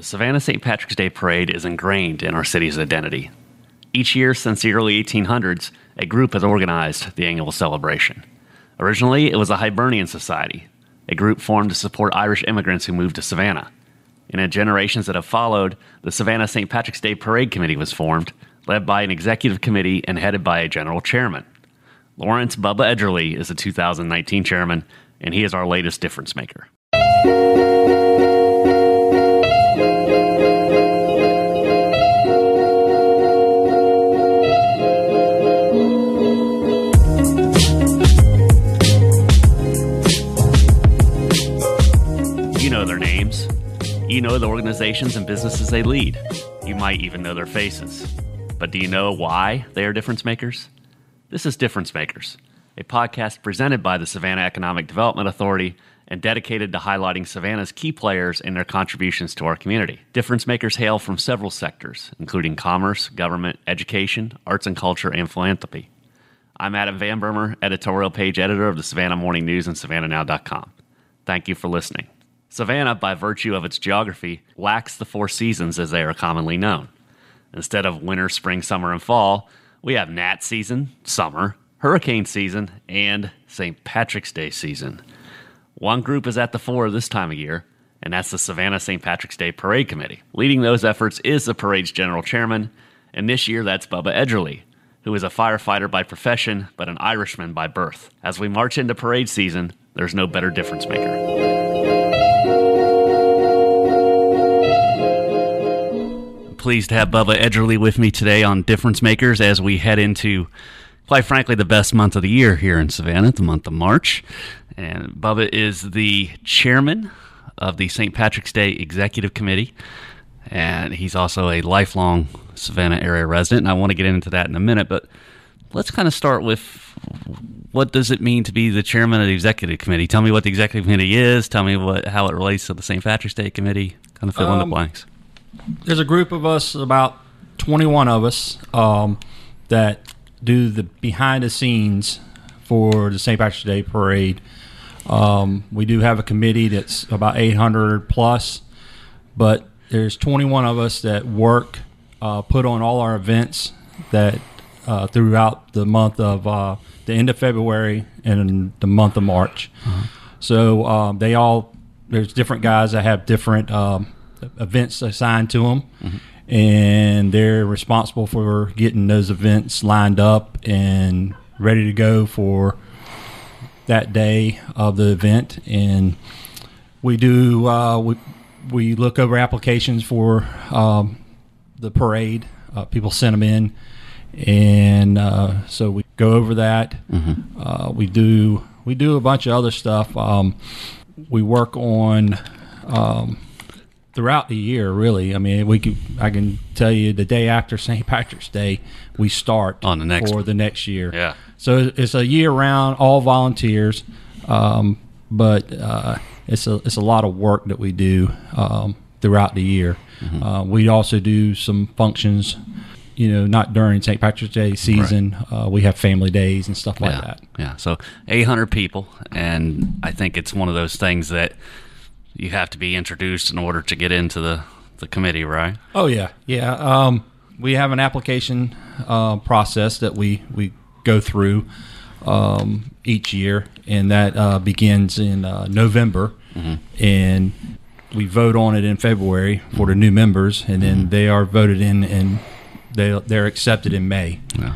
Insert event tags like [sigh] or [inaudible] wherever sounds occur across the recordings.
The Savannah St. Patrick's Day Parade is ingrained in our city's identity. Each year since the early 1800s, a group has organized the annual celebration. Originally, it was a Hibernian society, a group formed to support Irish immigrants who moved to Savannah. In the generations that have followed, the Savannah St. Patrick's Day Parade Committee was formed, led by an executive committee and headed by a general chairman. Lawrence Bubba Edgerly is the 2019 chairman, and he is our latest difference maker. You know the organizations and businesses they lead. You might even know their faces. But do you know why they are difference makers? This is Difference Makers, a podcast presented by the Savannah Economic Development Authority and dedicated to highlighting Savannah's key players and their contributions to our community. Difference makers hail from several sectors, including commerce, government, education, arts and culture, and philanthropy. I'm Adam Van Brimmer, editorial page editor of the Savannah Morning News and SavannahNow.com. Thank you for listening. Savannah, by virtue of its geography, lacks the four seasons as they are commonly known. Instead of winter, spring, summer, and fall, we have gnat season, summer, hurricane season, and St. Patrick's Day season. One group is at the fore this time of year, and that's the Savannah St. Patrick's Day Parade Committee. Leading those efforts is the parade's general chairman, and this year that's Bubba Edgerly, who is a firefighter by profession but an Irishman by birth. As we march into parade season, there's no better difference maker. Pleased to have Bubba Edgerly with me today on Difference Makers as we head into, quite frankly, the best month of the year here in Savannah, the month of March. And Bubba is the chairman of the St. Patrick's Day Executive Committee, and he's also a lifelong Savannah area resident. And I want to get into that in a minute, but let's kind of start with what does it mean to be the chairman of the executive committee? Tell me what the executive committee is. Tell me what how it relates to the St. Patrick's Day committee. Kind of fill um, in the um, blanks there's a group of us, about 21 of us, um, that do the behind the scenes for the St. Patrick's Day parade. Um, we do have a committee that's about 800 plus, but there's 21 of us that work, uh, put on all our events that uh, throughout the month of uh, the end of February and the month of March. Uh-huh. So um, they all there's different guys that have different um, events assigned to them, mm-hmm. and they're responsible for getting those events lined up and ready to go for that day of the event. And we do uh, we we look over applications for um, the parade. Uh, people send them in, and uh, so we go over that. Mm-hmm. Uh, we do we do a bunch of other stuff. Um, we work on um, throughout the year, really. I mean, we can I can tell you the day after St. Patrick's Day, we start on the next for one. the next year. Yeah. So it's a year round, all volunteers, um, but uh, it's a it's a lot of work that we do um, throughout the year. Mm-hmm. Uh, we also do some functions. You know, not during St. Patrick's Day season. Right. Uh, we have family days and stuff like yeah. that. Yeah. So 800 people, and I think it's one of those things that you have to be introduced in order to get into the, the committee, right? Oh yeah, yeah. Um, we have an application uh, process that we we go through um, each year, and that uh, begins in uh, November, mm-hmm. and we vote on it in February for the new members, and then mm-hmm. they are voted in and they they're accepted in May. Yeah.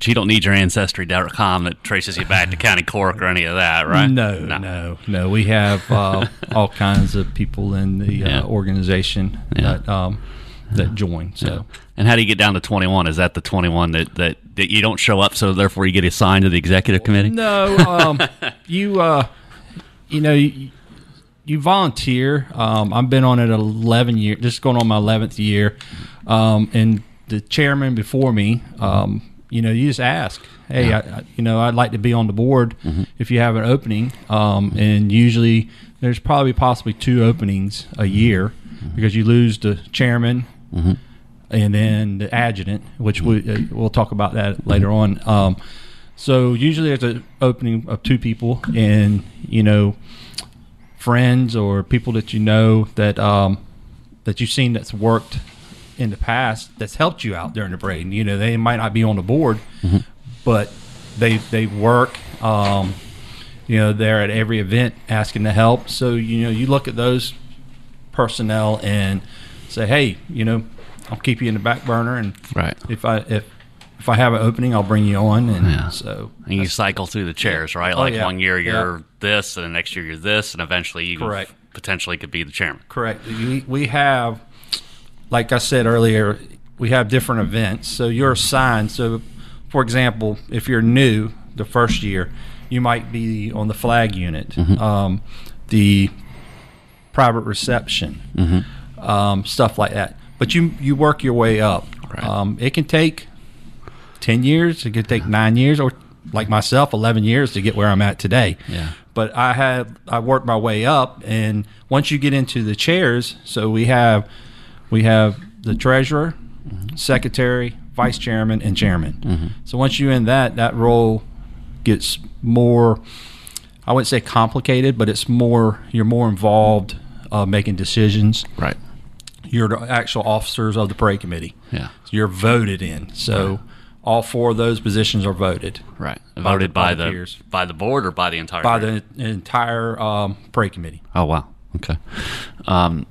But you don't need your ancestry.com that traces you back to [laughs] County Cork or any of that, right? No, no, no. no. We have uh, [laughs] all kinds of people in the yeah. uh, organization yeah. that um, that join. So, yeah. and how do you get down to twenty one? Is that the twenty one that, that that you don't show up, so therefore you get assigned to the executive committee? No, um, [laughs] you uh, you know you, you volunteer. Um, I've been on it 11 years, just going on my 11th year. Um, and the chairman before me, um, you know, you just ask, hey, I, I, you know, I'd like to be on the board if you have an opening. Um, and usually there's probably possibly two openings a year because you lose the chairman and then the adjutant, which we uh, we'll talk about that later on. Um, so usually there's an opening of two people, and you know, friends or people that you know that um, that you've seen that's worked in the past that's helped you out during the parade. You know, they might not be on the board, but they they work. Um, you know, they're at every event asking to help. So you know, you look at those personnel and say, hey, you know, I'll keep you in the back burner, and Right. if I if if I have an opening, I'll bring you on. And Yeah. so And you cycle through the chairs, right? Oh, Like yeah. one year you're this, and the next year you're this, and eventually you Correct. potentially could be the chairman. Correct. We, we have, like I said earlier, we have different events. So you're assigned. So, for example, if you're new the first year, you might be on the flag unit, um, the private reception, um, stuff like that. But you you work your way up. Right. Um, it can take ten years. It can take nine years, or like myself, eleven years to get where I'm at today. Yeah. But I had I worked my way up, and once you get into the chairs, so we have we have the treasurer, secretary, vice chairman, and chairman. So once you're in that, that role gets more. I wouldn't say complicated, but it's more. You're more involved, uh, making decisions. Right. You're the actual officers of the parade committee. Yeah. You're voted in. So all four of those positions are voted Right. By Voted the- by the the peers. by the board or by the entire by parade? the entire um, parade committee. Oh wow. Okay. Um,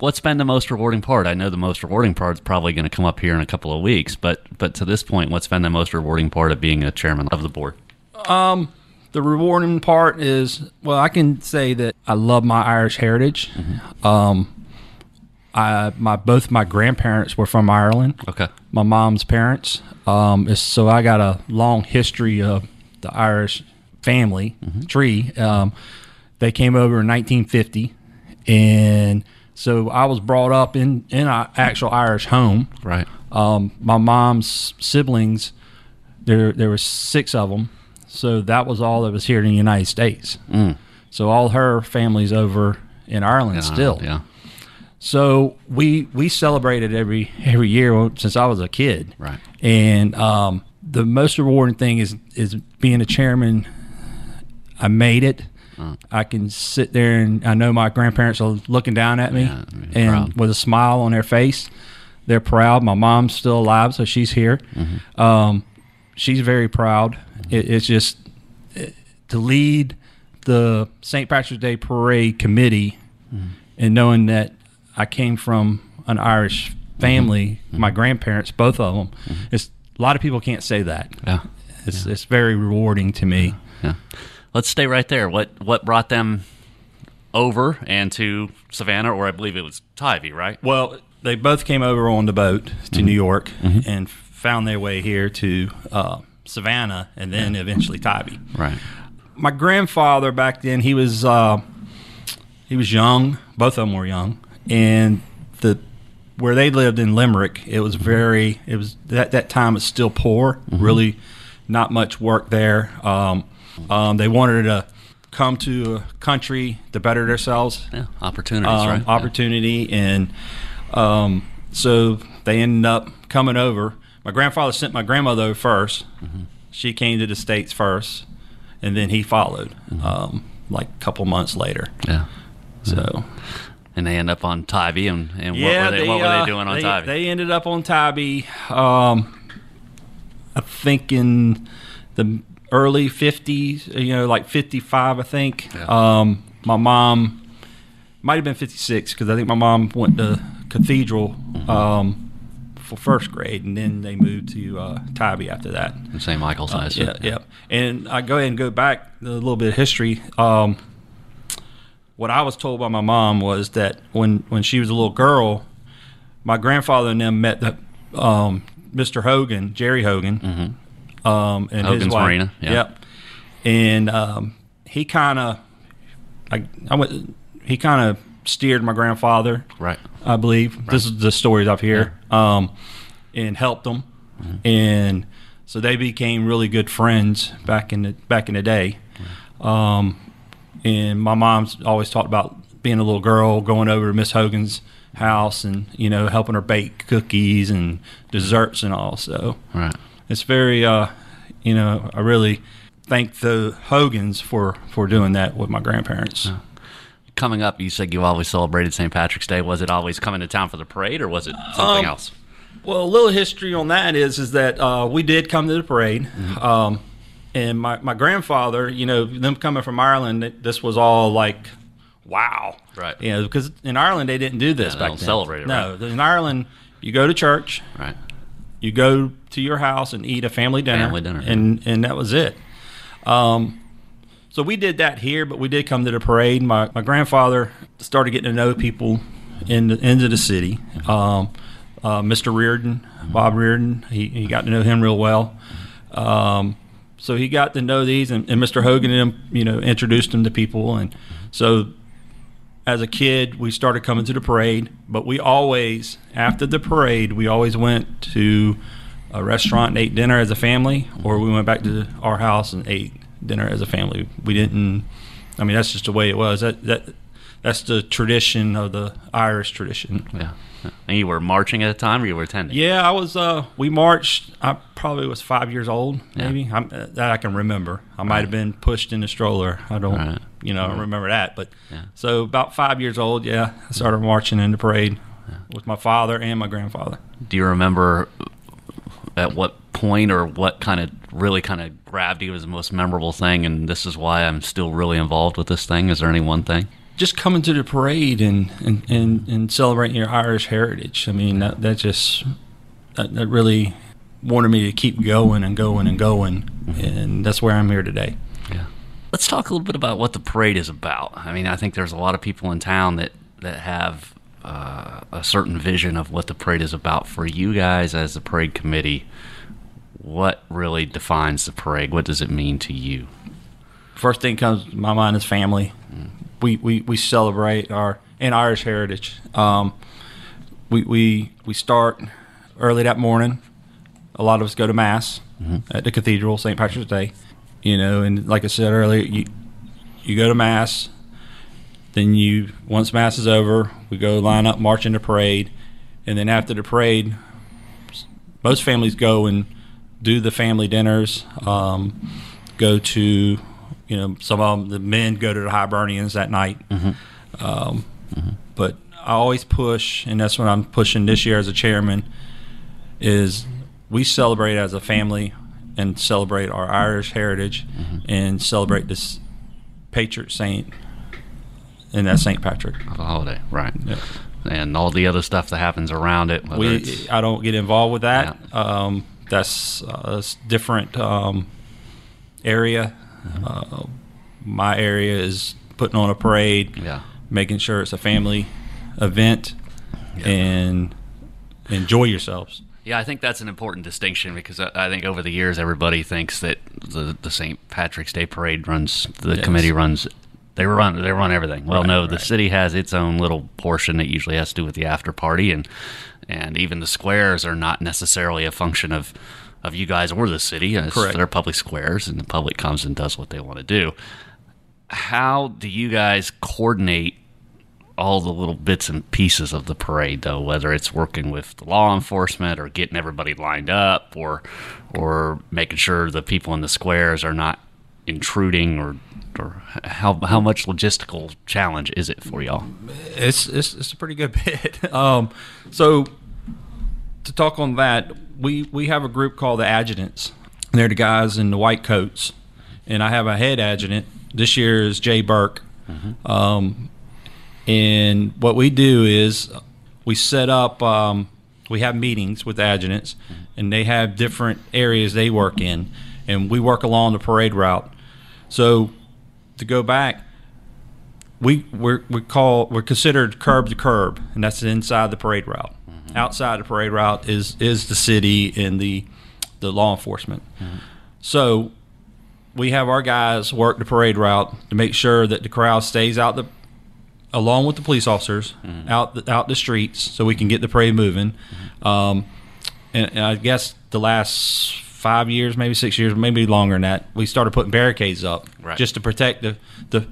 what's been the most rewarding part? I know the most rewarding part is probably going to come up here in a couple of weeks, but but to this point, what's been the most rewarding part of being a chairman of the board? Um, The rewarding part is well, I can say that I love my Irish heritage. Um, I my both my grandparents were from Ireland. Okay. My mom's parents. Um, so I got a long history of the Irish family tree. Um, they came over in 1950, and so I was brought up in in an actual Irish home. Right. Um, my mom's siblings, there there were six of them, so that was all that was here in the United States. Mm. So all her family's over in Ireland still. Yeah. So we we celebrated every every year since I was a kid. Right. And um, the most rewarding thing is is being a chairman. I made it. I can sit there and I know my grandparents are looking down at me Yeah, and proud. with a smile on their face. They're proud. My mom's still alive, so she's here. Mm-hmm. Um, she's very proud. It, it's just eh, to lead the St. Patrick's Day Parade committee Mm-hmm. and knowing that I came from an Irish family, Mm-hmm. my grandparents, both of them. It's a lot of people can't say that. Yeah. It's it's very rewarding to me. Yeah. Let's stay right there. What what brought them over and to Savannah, or I believe it was Tybee, right? Well, they both came over on the boat to New York and found their way here to uh, Savannah and then eventually Tybee. Right. My grandfather back then, he was uh, he was young. Both of them were young, and the where they lived in Limerick, it was very. It was that that time was still poor. Really, not much work there. Um, um, they wanted to come to a country to better themselves Yeah. Opportunities, um, right? opportunity, and um, so they ended up coming over. My grandfather sent my grandmother over 1st Mm-hmm. She came to the states first, and then he followed, Mm-hmm. um, like a couple months later. Yeah. So And they end up on Tybee, and, and what, were they, what were uh, they doing on they, Tybee? They ended up on Tybee. Um, I think in the early fifties, you know, like fifty-five. I think. Yeah. Um, my mom might have been fifty-six because I think my mom went to Cathedral Mm-hmm. um, for first grade, and then they moved to uh, Tybee after that. St. Michael's High School. Yeah, yeah. And I go ahead and go back a little bit of history. Um, what I was told by my mom was that when when she was a little girl, my grandfather and them met the um, Mr. Hogan, Jerry Hogan, um, and his Hogan's wife. Marina, yeah. Yep. And um, he kind of, I, I went. he kind of steered my grandfather, Right. I believe. This is the stories I've heard, um, and helped them, and so they became really good friends back in the back in the day. Um, and my mom's always talked about being a little girl going over to Miss Hogan's house and you know helping her bake cookies and desserts and all. So Right. It's very, uh, you know, I really thank the Hogans for for doing that with my grandparents. Coming up, you said you always celebrated St. Patrick's Day. Was it always coming to town for the parade, or was it something Um, else? Well, a little history on that is is that uh, we did come to the parade, um, and my, my grandfather, you know, them coming from Ireland, this was all like, wow, Right. You know, because in Ireland they didn't do this Yeah, they back then. celebrate it, No, in Ireland you go to church, Right. You go to your house and eat a family dinner, Family dinner, and and that was it. Um, so we did that here, but we did come to the parade. My my grandfather started getting to know people in the into the city. Um, uh, Mr. Reardon, Bob Reardon, he, he got to know him real well. Um, so he got to know these, and, and Mr. Hogan and him, you know, introduced him to people, and so as a kid, we started coming to the parade, but we always, after the parade, we always went to a restaurant and ate dinner as a family, or we went back to our house and ate dinner as a family. We didn't. I mean, that's just the way it was. That that that's the tradition of the Irish tradition. Yeah. And you were marching at the time, or you were attending? Yeah, I was. Uh, we marched. I probably was five years old, Yeah. maybe. I'm, uh, that I can remember. I might have been pushed in a stroller. I don't, Right. you know, I remember that. But Yeah. so about five years old, yeah, I started marching in the parade with my father and my grandfather. Do you remember at what point or what kind of really kind of grabbed you as the most memorable thing? And this is why I'm still really involved with this thing. Is there any one thing? Just coming to the parade and and, and, and celebrating your Irish heritage. I mean, that that just that, that really wanted me to keep going and going and going, and that's where I'm here today. Yeah. Let's talk a little bit about what the parade is about. I mean, I think there's a lot of people in town that that have uh, a certain vision of what the parade is about. For you guys as the parade committee, what really defines the parade? What does it mean to you? first thing comes to my mind is family. We, we, we celebrate our and Irish heritage. Um, we, we we start early that morning. A lot of us go to mass at the cathedral, St. Patrick's Day. You know, and like I said earlier, you you go to mass. Then you once mass is over, we go line up, march into parade, and then after the parade, most families go and do the family dinners. Um, go to, you know, some of them, the men go to the Hibernians that night. Um, But I always push, and that's what I'm pushing this year as a chairman, is we celebrate as a family and celebrate our Irish heritage and celebrate this patriot saint, and that's St. Patrick. Of the holiday, right? Yeah. And all the other stuff that happens around it. We I don't get involved with that. Um, that's uh, a different um, area. Uh, my area is putting on a parade, yeah. making sure it's a family event, and enjoy yourselves. Yeah, I think that's an important distinction because I, I think over the years everybody thinks that the the St. Patrick's Day parade runs the Yes. committee runs they run they run everything. Well, Right, no, the city has its own little portion that usually has to do with the after party and and even the squares are not necessarily a function of of you guys or the city. It's- Correct. They're public squares and the public comes and does what they want to do. How do you guys coordinate all the little bits and pieces of the parade though whether it's working with the law enforcement or getting everybody lined up or or making sure the people in the squares are not intruding or or how how much logistical challenge is it for y'all It's it's, it's a pretty good [laughs] bit. Um, so to talk on that, we we have a group called the adjutants. They're the guys in the white coats, and I have a head adjutant. This year is Jay Burke. Um, and what we do is we set up. Um, we have meetings with the adjutants, and they have different areas they work in, and we work along the parade route. So to go back, we we're, we call we're considered curb to curb, and that's inside the parade route. Outside the parade route is is the city and the the law enforcement. So we have our guys work the parade route to make sure that the crowd stays out the along with the police officers mm-hmm. out the, out the streets so we can get the parade moving. Mm-hmm. Um, and, and I guess the last five years, maybe six years, maybe longer than that, we started putting barricades up Right. just to protect the the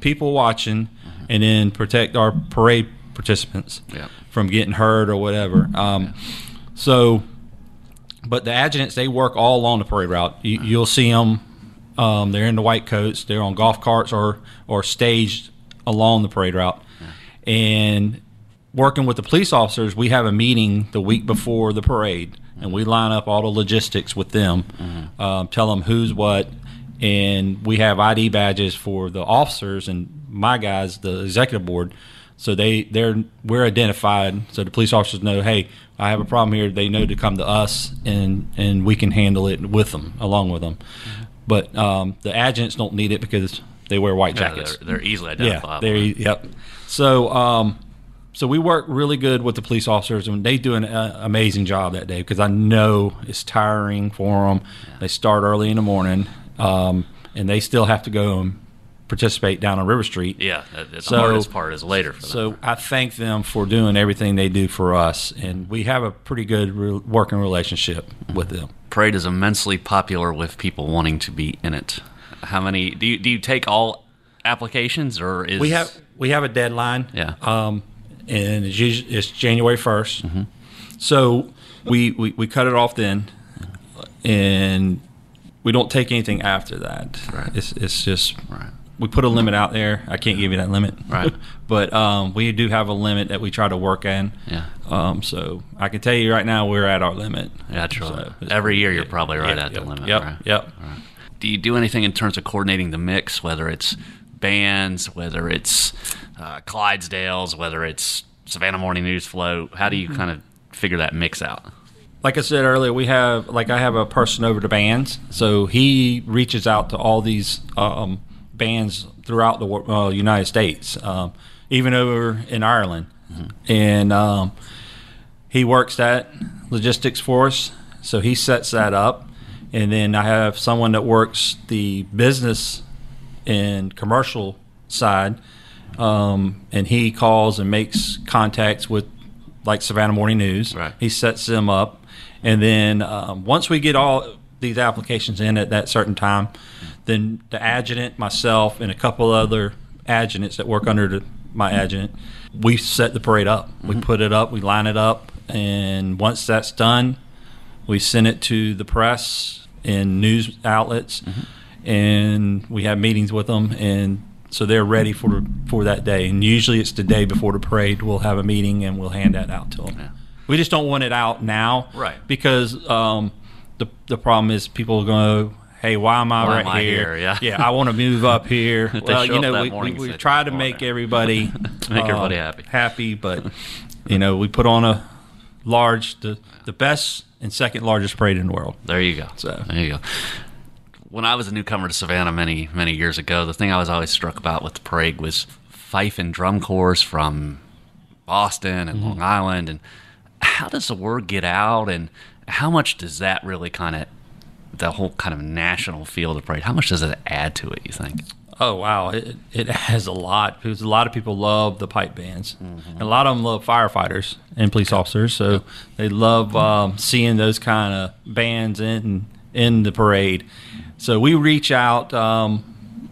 people watching, mm-hmm. and then protect our parade participants Yeah. from getting hurt or whatever. Um, So, but the adjutants they work all along the parade route. You, you'll see them. Um, they're in the white coats. They're on golf carts or or staged along the parade route, and working with the police officers, we have a meeting the week before the parade, and we line up all the logistics with them, um, tell them who's what, and we have ID badges for the officers and my guys, the executive board. So they they're we're identified, so the police officers know, hey, I have a problem here. They know to come to us, and and we can handle it with them, along with them. But um, the adjutants don't need it because they wear white Yeah, jackets. they're, they're easily Yeah, identifiable. there. you- Yep. So, um, so we work really good with the police officers, and they do an uh, amazing job that day because I know it's tiring for them. They start early in the morning, um, and they still have to go and participate down on River Street. yeah, the So- hardest part is later them. So I thank them for doing everything they do for us, and we have a pretty good re- working relationship with them. Parade is immensely popular with people wanting to be in it. How many do you do you take all applications or is We have we have a deadline. Yeah. Um, and it's usually it's January 1st So we, we we cut it off then, and we don't take anything after that. Right. It's it's just Right. We put a limit out there. I can't give you that limit. Right. [laughs] but um, we do have a limit that we try to work in. Yeah. Um, so I can tell you right now we're at our limit. Yeah, true. So Every year you're probably right Yeah, at the limit. Yep. right? Yep. Do you do anything in terms of coordinating the mix, whether it's bands, whether it's uh, Clydesdales, whether it's Savannah Morning News Flow? How do Mm-hmm. you kind of figure that mix out? like I said earlier, we have like I have a person over to bands, so he reaches out to all these um, bands throughout the uh, United States, um, even over in Ireland, and um, he works that logistics for us. So he sets that up, and then I have someone that works the business and commercial side, um, and he calls and makes contacts with like Savannah Morning News. Right. He sets them up, and then um, once we get all these applications in at that certain time, then the adjutant, myself, and a couple other adjutants that work under the, my adjutant, we set the parade up. We put it up, we line it up, and once that's done, we send it to the press and news outlets, and we have meetings with them, and so they're ready for for that day. And usually it's the day before the parade. We'll have a meeting and we'll hand that out to them. Yeah. We just don't want it out now, Right. Because um, the the problem is people are going to. Hey, why am I Why right am I here? here? Yeah. I want to move up [laughs] here. Well, you know, we, we, we try to make [laughs] everybody Make everybody um, happy. Happy, but [laughs] you know, we put on a large, the the best and second largest parade in the world. There you go. So- there you go. When I was a newcomer to Savannah many many years ago, the thing I was always struck about with the parade was fife and drum corps from Boston and Mm-hmm. Long Island, and how does the word get out, and how much does that really kind of the whole kind of national feel of the parade? How much does it add to it? You think? Oh wow, it, it [laughs] has a lot because a lot of people love the pipe bands, and a lot of them love firefighters and police officers. So they love um, seeing those kind of bands in in the parade. So we reach out um,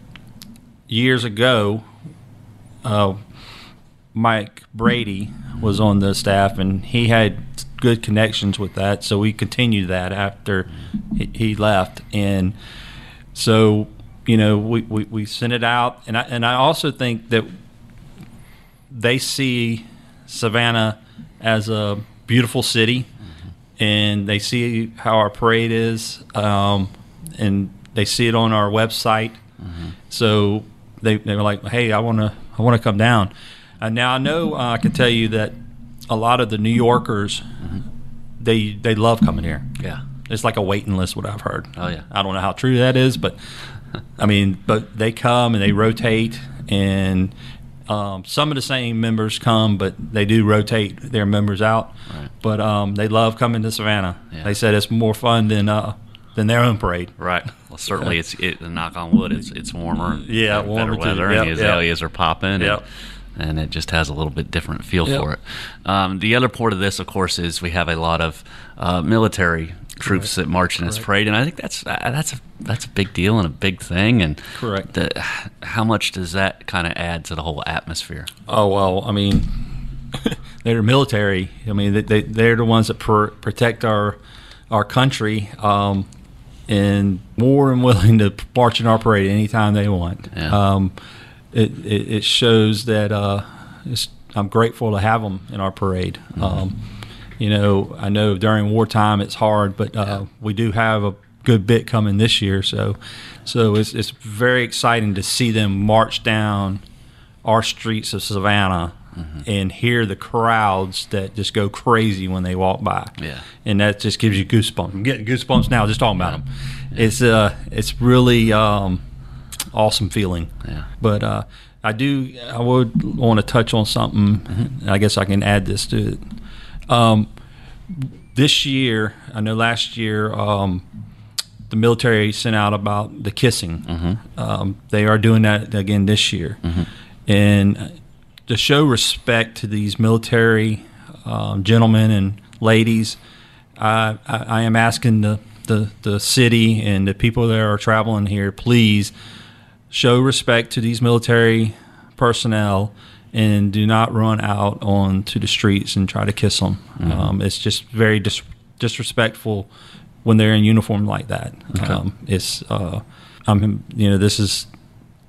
years ago. Uh, Mike Brady was on the staff, and he had good connections with that. So we continued that after he, left, and so you know we, we, we sent it out, and I and I also think that they see Savannah as a beautiful city, and they see how our parade is, um, and they see it on our website. So they they were like, "Hey, I want to I want to come down." Uh, now I know uh, I can tell you that a lot of the New Yorkers they they love coming here. Yeah. It's like a waiting list. What I've heard. Oh, yeah. I don't know how true that is, but I mean, but they come and they rotate, and um, some of the same members come, but they do rotate their members out. Right. But um, they love coming to Savannah. Yeah. They said it's more fun than uh, than their own parade. Right. Well, certainly it's it. Knock on wood, it's it's warmer. Yeah, warmer too. weather, Yep, and the yep. azaleas are popping. Yep. And, and it just has a little bit different feel Yep. for it. Um, the other part of this, of course, is we have a lot of uh, military troops that march in this parade, and I think that's uh, that's a that's a big deal and a big thing. And Correct. the, how much does that kind of add to the whole atmosphere? Oh well, I mean, [laughs] they're military. I mean, they, they they're the ones that pr- protect our our country, um, and more than willing to march in our parade anytime they want. Yeah. Um, it, it it shows that uh, it's, I'm grateful to have them in our parade. Um, you know, I know during wartime it's hard, but uh, we do have a good bit coming this year. So, so it's it's very exciting to see them march down our streets of Savannah and hear the crowds that just go crazy when they walk by. Yeah. and that just gives you goosebumps. I'm getting goosebumps now just talking about them. It's uh, it's really um, awesome feeling. Yeah. But uh, I do, I would want to touch on something. and I guess I can add this to it. Um, this year, I know last year, um, the military sent out about the kissing. Um, they are doing that again this year. And to show respect to these military um, gentlemen and ladies, I, I, I am asking the, the, the city and the people that are traveling here, please show respect to these military personnel and do not run out onto the streets and try to kiss them. Um, it's just very dis- disrespectful when they're in uniform like that. Um, it's uh, I'm you know this is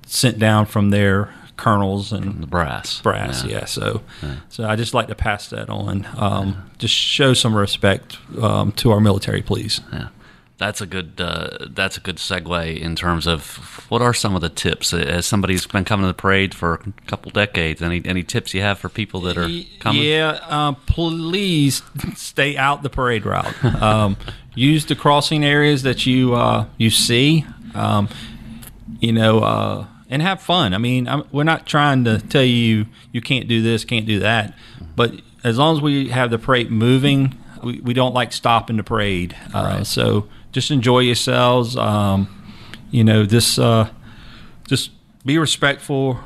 sent down from their colonels and The brass. brass. Yeah. So, so I just like to pass that on. Um, Just show some respect um, to our military, please. Yeah, that's a good uh, that's a good segue in terms of what are some of the tips as somebody who's been coming to the parade for a couple decades. Any any tips you have for people that are coming? Yeah, uh, please stay out the parade route. Um, [laughs] use the crossing areas that you uh, you see. Um, you know, uh, and have fun. I mean, I'm, we're not trying to tell you you can't do this, can't do that, but as long as we have the parade moving, we, we don't like stopping the parade. Uh, So just enjoy yourselves. Um, you know, this uh, just be respectful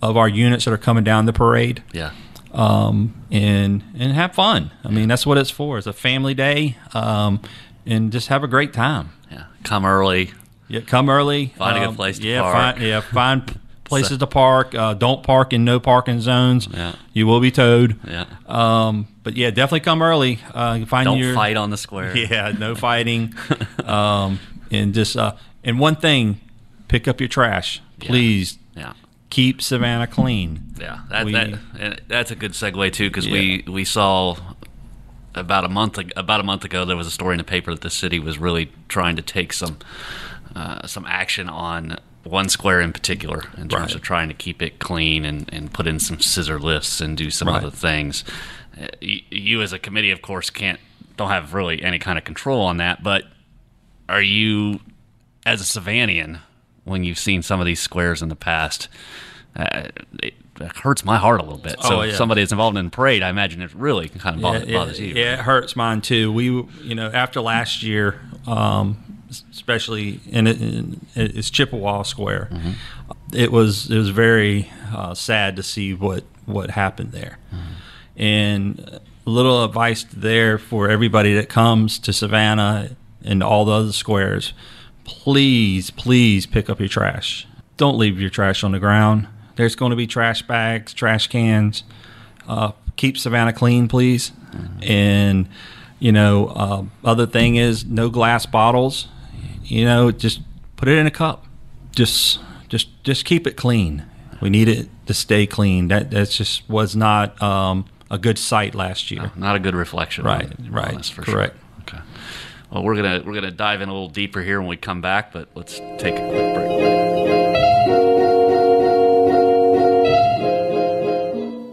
of our units that are coming down the parade Yeah, um, and and have fun. I mean, that's what it's for. It's a family day, um, and just have a great time. yeah. Come early. Yeah, come early. Find a good um, place to yeah, park. Find, yeah, find places to park. Uh, don't park in no parking zones. Yeah. You will be towed. Yeah. Um, but yeah, definitely come early. Uh, find Don't your fight on the square. [laughs] yeah, no fighting. [laughs] um, and just uh, and one thing, pick up your trash, please. Yeah. Keep Savannah clean. Yeah, that, We- that and that's a good segue too because we we saw about a month about a month ago there was a story in the paper that the city was really trying to take some uh, some action on one square in particular in terms Right. of trying to keep it clean and, and put in some scissor lifts and do some Right. other things. Uh, you as a committee, of course, can't don't have really any kind of control on that. But are you, as a Savannian, when you've seen some of these squares in the past? uh, it, it hurts my heart a little bit. So Oh, yeah. if somebody is involved in a parade, I imagine it really kind of bothers, yeah, bothers you. Yeah, it hurts mine too. We, you know, after last year, um, especially in, in it's Chippewa Square, Mm-hmm. it was it was very uh, sad to see what what happened there. Mm-hmm. And a little advice there for everybody that comes to Savannah and all the other squares: please, please pick up your trash. Don't leave your trash on the ground. There's going to be trash bags, trash cans uh, keep Savannah clean, please. And you know, uh, other thing is no glass bottles. You know, just put it in a cup. Just, just, just keep it clean. We need it to stay clean. That that just was not um, a good sight last year. Not a good reflection. Right, on- on right, this for correct. Sure. Okay. Well, we're gonna we're gonna dive in a little deeper here when we come back, but let's take a quick break.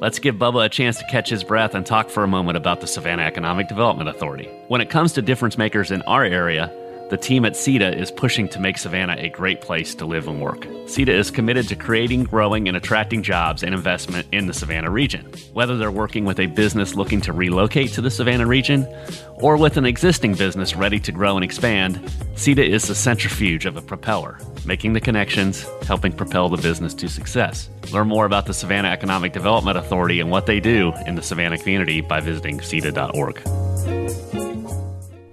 Let's give Bubba a chance to catch his breath and talk for a moment about the Savannah Economic Development Authority. When it comes to difference makers in our area, The team at SEDA is pushing to make Savannah a great place to live and work. SEDA is committed to creating, growing, and attracting jobs and investment in the Savannah region. Whether they're working with a business looking to relocate to the Savannah region or with an existing business ready to grow and expand, SEDA is the centrifuge of a propeller, making the connections, helping propel the business to success. Learn more about the Savannah Economic Development Authority and what they do in the Savannah community by visiting SEDA.org.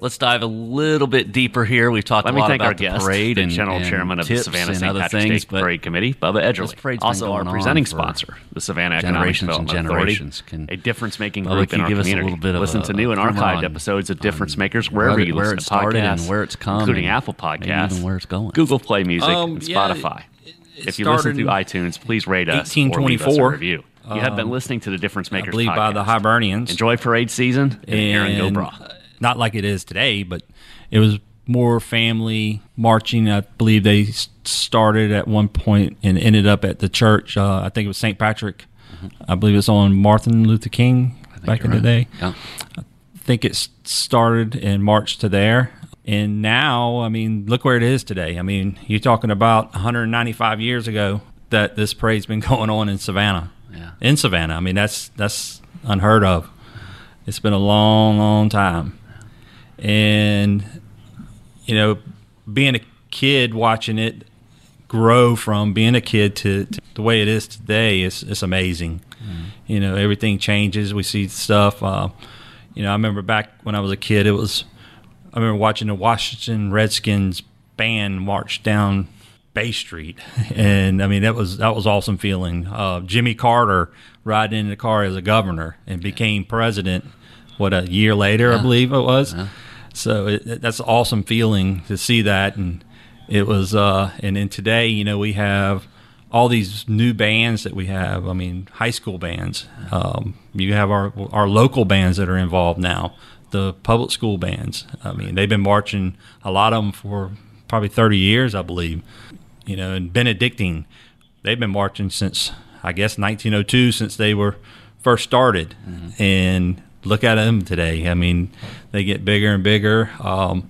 Let's dive a little bit deeper here. We've talked Let a lot about our the guest, parade the and general and chairman of the Savannah St. Patrick's things, Day Parade Committee, Bubba Edgerly. This parade's been also our presenting sponsor, the Savannah Economic and Development generations. Authority, Can- a difference-making Bubba, group in our give us a little bit of listen a- to new and archived on- episodes of Difference Makers wherever where- you where listen it to podcasts, and where it's come including Apple Podcasts, even where it's going. Google Play Music, Um, and yeah, Spotify. it- it if you listen through iTunes, please rate us or leave us a review. You have been listening to the Difference I Makers believe by the. Hibernians. Enjoy parade season and, Erin and go Bragh. Not like it is today, but it was more family marching. I believe they started at one point and ended up at the church. Uh, I think it was St. Patrick. I believe it's on Martin Luther King back in the day. Yeah. I think it started and marched to there. And now, I mean, look where it is today. I mean, you're talking about 195 years ago that this parade's been [laughs] going on in Savannah. Yeah. In Savannah. I mean, that's that's unheard of. It's been a long, long time. And you know, being a kid watching it grow from being a kid to, to the way it is today is it's amazing. You know, everything changes. We see stuff. Uh, you know, I remember back when I was a kid, it was. I remember watching the Washington Redskins band march down Bay Street, [laughs] and I mean that was that was awesome feeling. Uh, Jimmy Carter riding in the car as a governor and became president. What a year later, I believe it was. So it, it- that's an awesome feeling to see that, and it was. Uh, and then today, you know, we have all these new bands that we have. I mean, high school bands. Um, you have our our local bands that are involved now. The public school bands. I mean, they've been marching a lot of them for probably thirty years, I believe. You know, and Benedictine, they've been marching since I guess 1902, since they were first started. And look at them today. I mean, they get bigger and bigger. Um,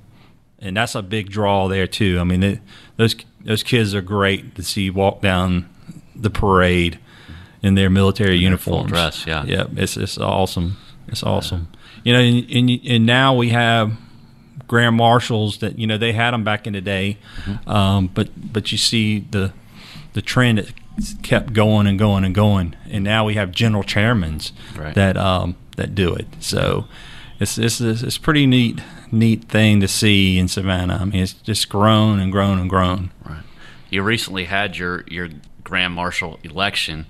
and that's a big draw there too. I mean, it, those those kids are great to see walk down the parade in their military full uniforms. dress, yeah. yeah, it's it's awesome. It's awesome. You know, and, and and now we have grand marshals that you know they had them back in the day, Mm-hmm. um, but but you see the the trend that kept going and going and going, and now we have general chairmans Right. that um, that do it. So it's it's it's a pretty neat neat thing to see in Savannah. I mean, it's just grown and grown and grown. Right. You recently had your your grand marshal election.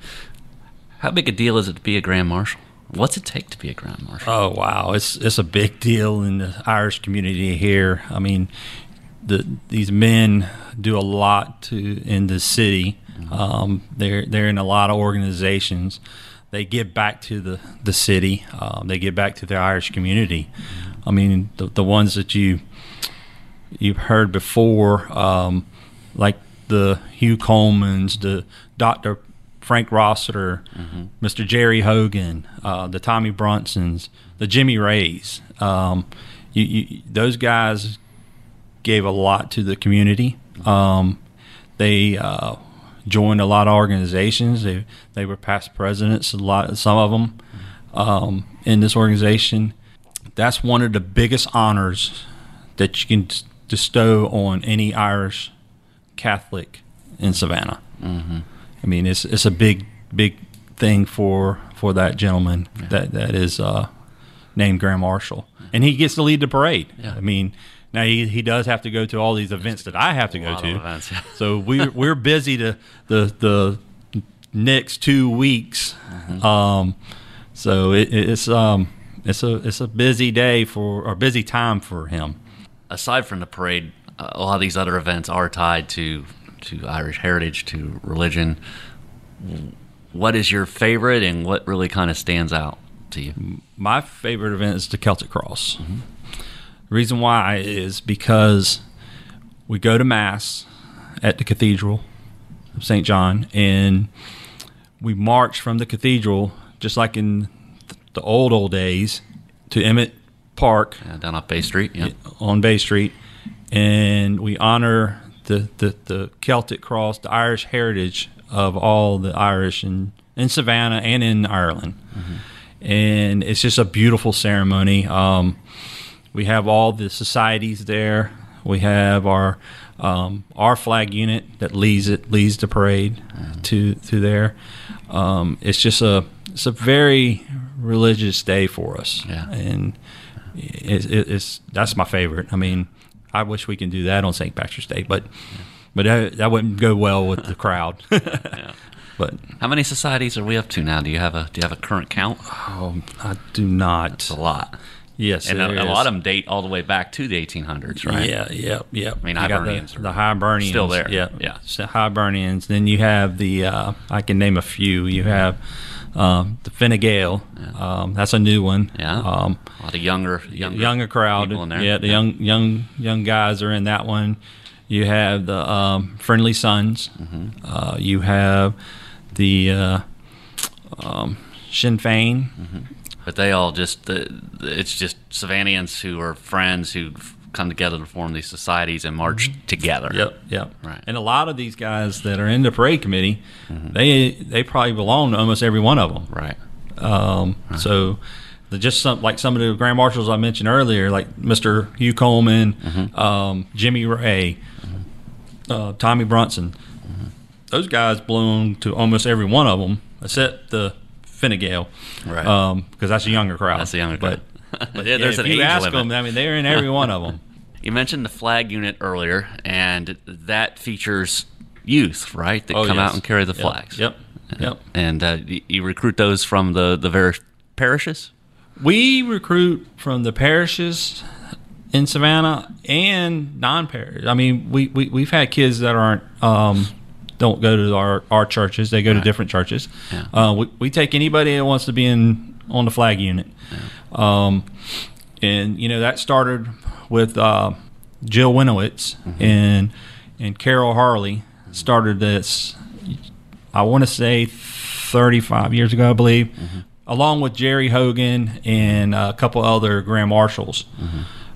How big a deal is it to be a grand marshal? What's it take to be a grand marshal? Oh wow, it's it's a big deal in the Irish community here. I mean, the these men do a lot to in the city. Um, they're they're in a lot of organizations. They give back to the the city. Um, they give back to the Irish community. I mean, the the ones that you you've heard before, um, like the Hugh Colemans, the Doctor Frank Rossiter, Mr. Jerry Hogan, uh, the Tommy Brunsons, the Jimmy Rays. Um, you, you, those guys gave a lot to the community. Um, they uh, joined a lot of organizations. They they were past presidents. A lot, some of them um, in this organization. That's one of the biggest honors that you can bestow on any Irish Catholic in Savannah. Mm-hmm. I mean, it's it's a big big thing for for that gentleman that that is uh, named Grand Marshal, and he gets to lead the parade. Yeah. I mean. Now he, he does have to go to all these events that I have to go to. So we [laughs] we're busy to the the next two weeks. Um, so it, it's um it's a it's a busy day for or busy time for him. Aside from the parade, uh, a lot of these other events are tied to to Irish heritage, to religion. What is your favorite, and what really kind of stands out to you? My favorite event is the Celtic Cross. The reason why is because we go to mass at the Cathedral of St. John and we march from the cathedral just like in the old old days to Emmett Park Uh, down off Bay Street, yeah. on Bay Street, and we honor the, the, the Celtic cross, the Irish heritage of all the Irish in, in Savannah and in Ireland. And it's just a beautiful ceremony. Um, we have all the societies there. We have our um, our flag unit that leads it leads the parade to to there. Um, it's just a it's a very religious day for us, Yeah. and it, it, it's that's my favorite. I mean, I wish we can do that on St. Patrick's Day, but but that, that wouldn't go well with the crowd. [laughs] [laughs] But How many societies are we up to now? Do you have a Do you have a current count? oh, I do not. It's a lot, Yes, and a, a lot of them date all the way back to the 1800s, right? Yeah, yeah, yeah. I mean, You got Hibernians the, the Hibernians still there. Yeah, Yeah. So Hibernians. Then you have the. Uh, I can name a few. You have um, the Fine Gael. Um, that's a new one. Yeah. Um, a lot of younger, younger, younger crowd. in there. Yeah, the young, young, young guys are in that one. You have the um, Friendly Sons. Mm-hmm. Uh, you have the uh, um, Sinn Fein. But they all just the, it's just Savannians who are friends who come together to form these societies and march together. Yep, yep. Right. And a lot of these guys that are in the parade committee, they they probably belong to almost every one of them. Right. Um, So, just some like some of the grand marshals I mentioned earlier, like Mr. Hugh Coleman, um, Jimmy Ray, uh, Tommy Brunson. Those guys belong to almost every one of them, except the Fine Gael, Right. Because that's a younger crowd. That's the younger But, crowd. [laughs] but Yeah, yeah, there's if an you age ask limit. them, I mean, they're in every one of them. [laughs] You mentioned the flag unit earlier, and that features youth, right? That Oh, come yes. out and carry the Yep, flags. Yep. Yep. And uh, you recruit those from the the various parishes. We recruit from the parishes in Savannah and non-parish. I mean, we, we we've had kids that aren't um, don't go to our, our churches; they go to different churches. Yeah. Uh, we, we take anybody that wants to be in on the flag unit, um, and you know that started with uh, Jill Winowitz and and Carol Harley started this. I want to say 35 years ago, I believe, along with Jerry Hogan and a couple other grand marshals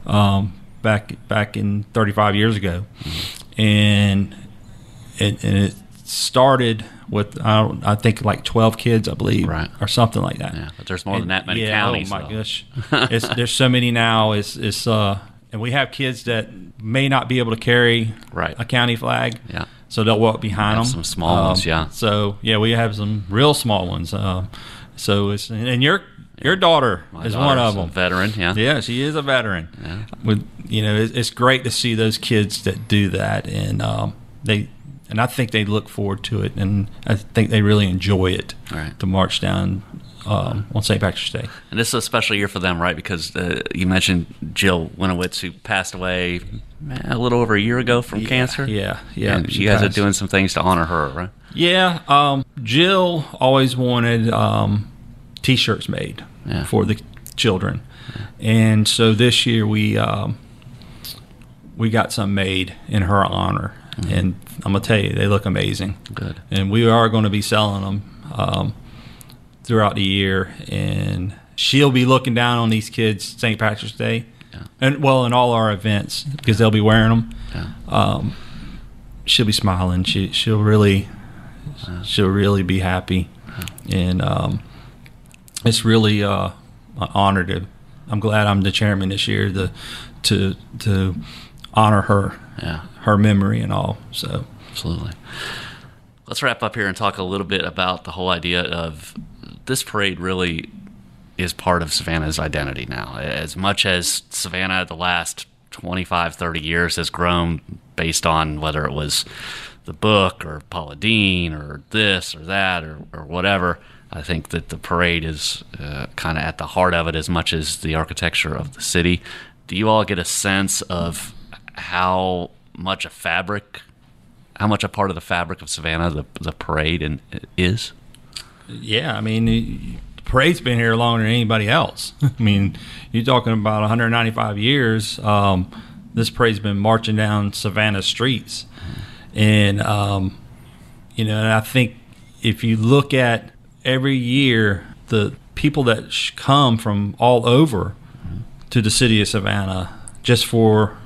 um, back back in 35 years ago, and it, and it started with I, don't, I think like 12 kids, I believe, Right. or something like that. Yeah, but there's more than that many yeah, counties. Oh my though. gosh, [laughs] it's, there's so many now. It's it's uh, and we have kids that may not be able to carry Right. a county flag. Yeah. So they'll walk behind them. some small ones, yeah. So yeah, we have some real small ones. Um, so it's and your your daughter My is one of them. veteran. Yeah. Yeah, she is a veteran. With you know, it's, it's great to see those kids that do that, and um, they and I think they look forward to it, and I think they really enjoy it Right. to march down um, on St. Patrick's Day. And this is a special year for them, right? Because uh, you mentioned Jill Winowitz, who passed away eh, a little over a year ago from cancer. Yeah, yeah. And you guys are doing some things to honor her, right? Yeah, um, Jill always wanted um, T-shirts made Yeah. for the children, and so this year we um, we got some made in her honor, and I'm gonna tell you they look amazing. Good. and we are going to be selling them um, throughout the year, and she'll be looking down on these kids St. Patrick's Day, Yeah. and well, in all our events because they'll be wearing them Yeah. um, she'll be smiling. She she'll really she'll really be happy, and um, it's really uh, an honor to. I'm glad I'm the chairman this year to to to honor her Yeah. her memory and all. So Absolutely. Let's wrap up here and talk a little bit about the whole idea of this parade really is part of Savannah's identity now. As much as Savannah the last 25, 30 years has grown based on whether it was the book or Paula Deen or this or that or, or whatever, I think that the parade is uh, kind of at the heart of it as much as the architecture of the city. Do you all get a sense of how much a fabric how much a part of the fabric of Savannah the the parade and is. yeah, I mean. The parade's been here longer than anybody else. [laughs] I mean, you're talking about 195 years. Um, this parade's been marching down Savannah streets, and um, you know, and I think if you look at every year, the people that come from all over to the city of Savannah just for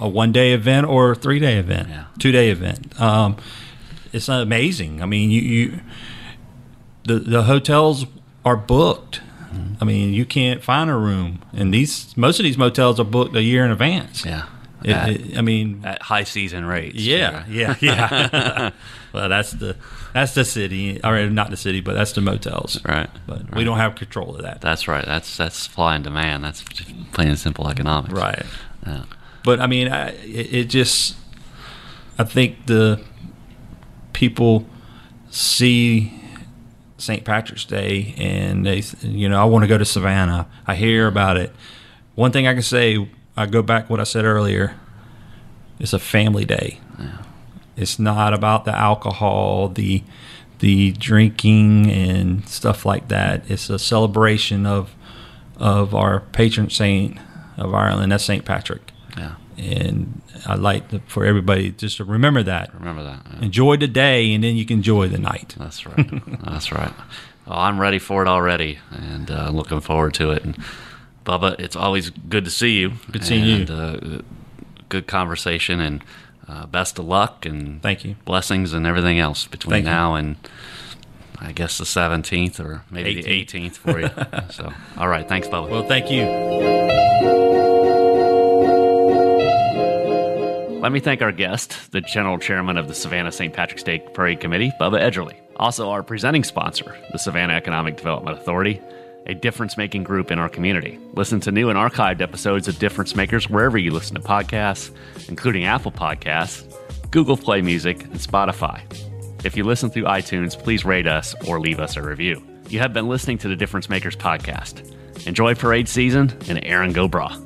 a one day event or a three day event, Yeah. two day event. Um, it's amazing. I mean, you, you the the hotels are booked. I mean, you can't find a room, and these most of these motels are booked a year in advance. Yeah. It- at, it- I mean, at high season rates. yeah, yeah, yeah. [laughs] well, that's the that's the city, or not the city, but that's the motels. Right. But we don't have control of that. That's right. That's that's supply and demand. That's plain and simple economics. Right. Yeah. But I mean, I, it, it just, I think the people see St. Patrick's Day and they, you know, I want to go to Savannah. I hear about it. One thing I can say, I go back what I said earlier. It's a family day. It's not about the alcohol, the the drinking and stuff like that. It's a celebration of of our patron saint of Ireland. That's St. Patrick Yeah. and I'd like to, for everybody just to remember that. Remember that. yeah. Enjoy the day, and then you can enjoy the night. That's right. That's right. Well, I'm ready for it already, and uh, looking forward to it. And Bubba, it's always good to see you. Good seeing you. Uh, good conversation, and uh, best of luck, and Thank you. blessings, and everything else between Thank you. now and I guess the 17th or maybe the 18th for you. [laughs] so, all right. Thanks, Bubba. Well, thank you. Let me thank our guest, the General Chairman of the Savannah St. Patrick's Day Parade Committee, Bubba Edgerly. Also, our presenting sponsor, the Savannah Economic Development Authority, a difference making group in our community. Listen to new and archived episodes of Difference Makers wherever you listen to podcasts, including Apple Podcasts, Google Play Music, and Spotify. If you listen through iTunes, please rate us or leave us a review. You have been listening to the Difference Makers podcast. Enjoy parade season and Erin Go Bragh.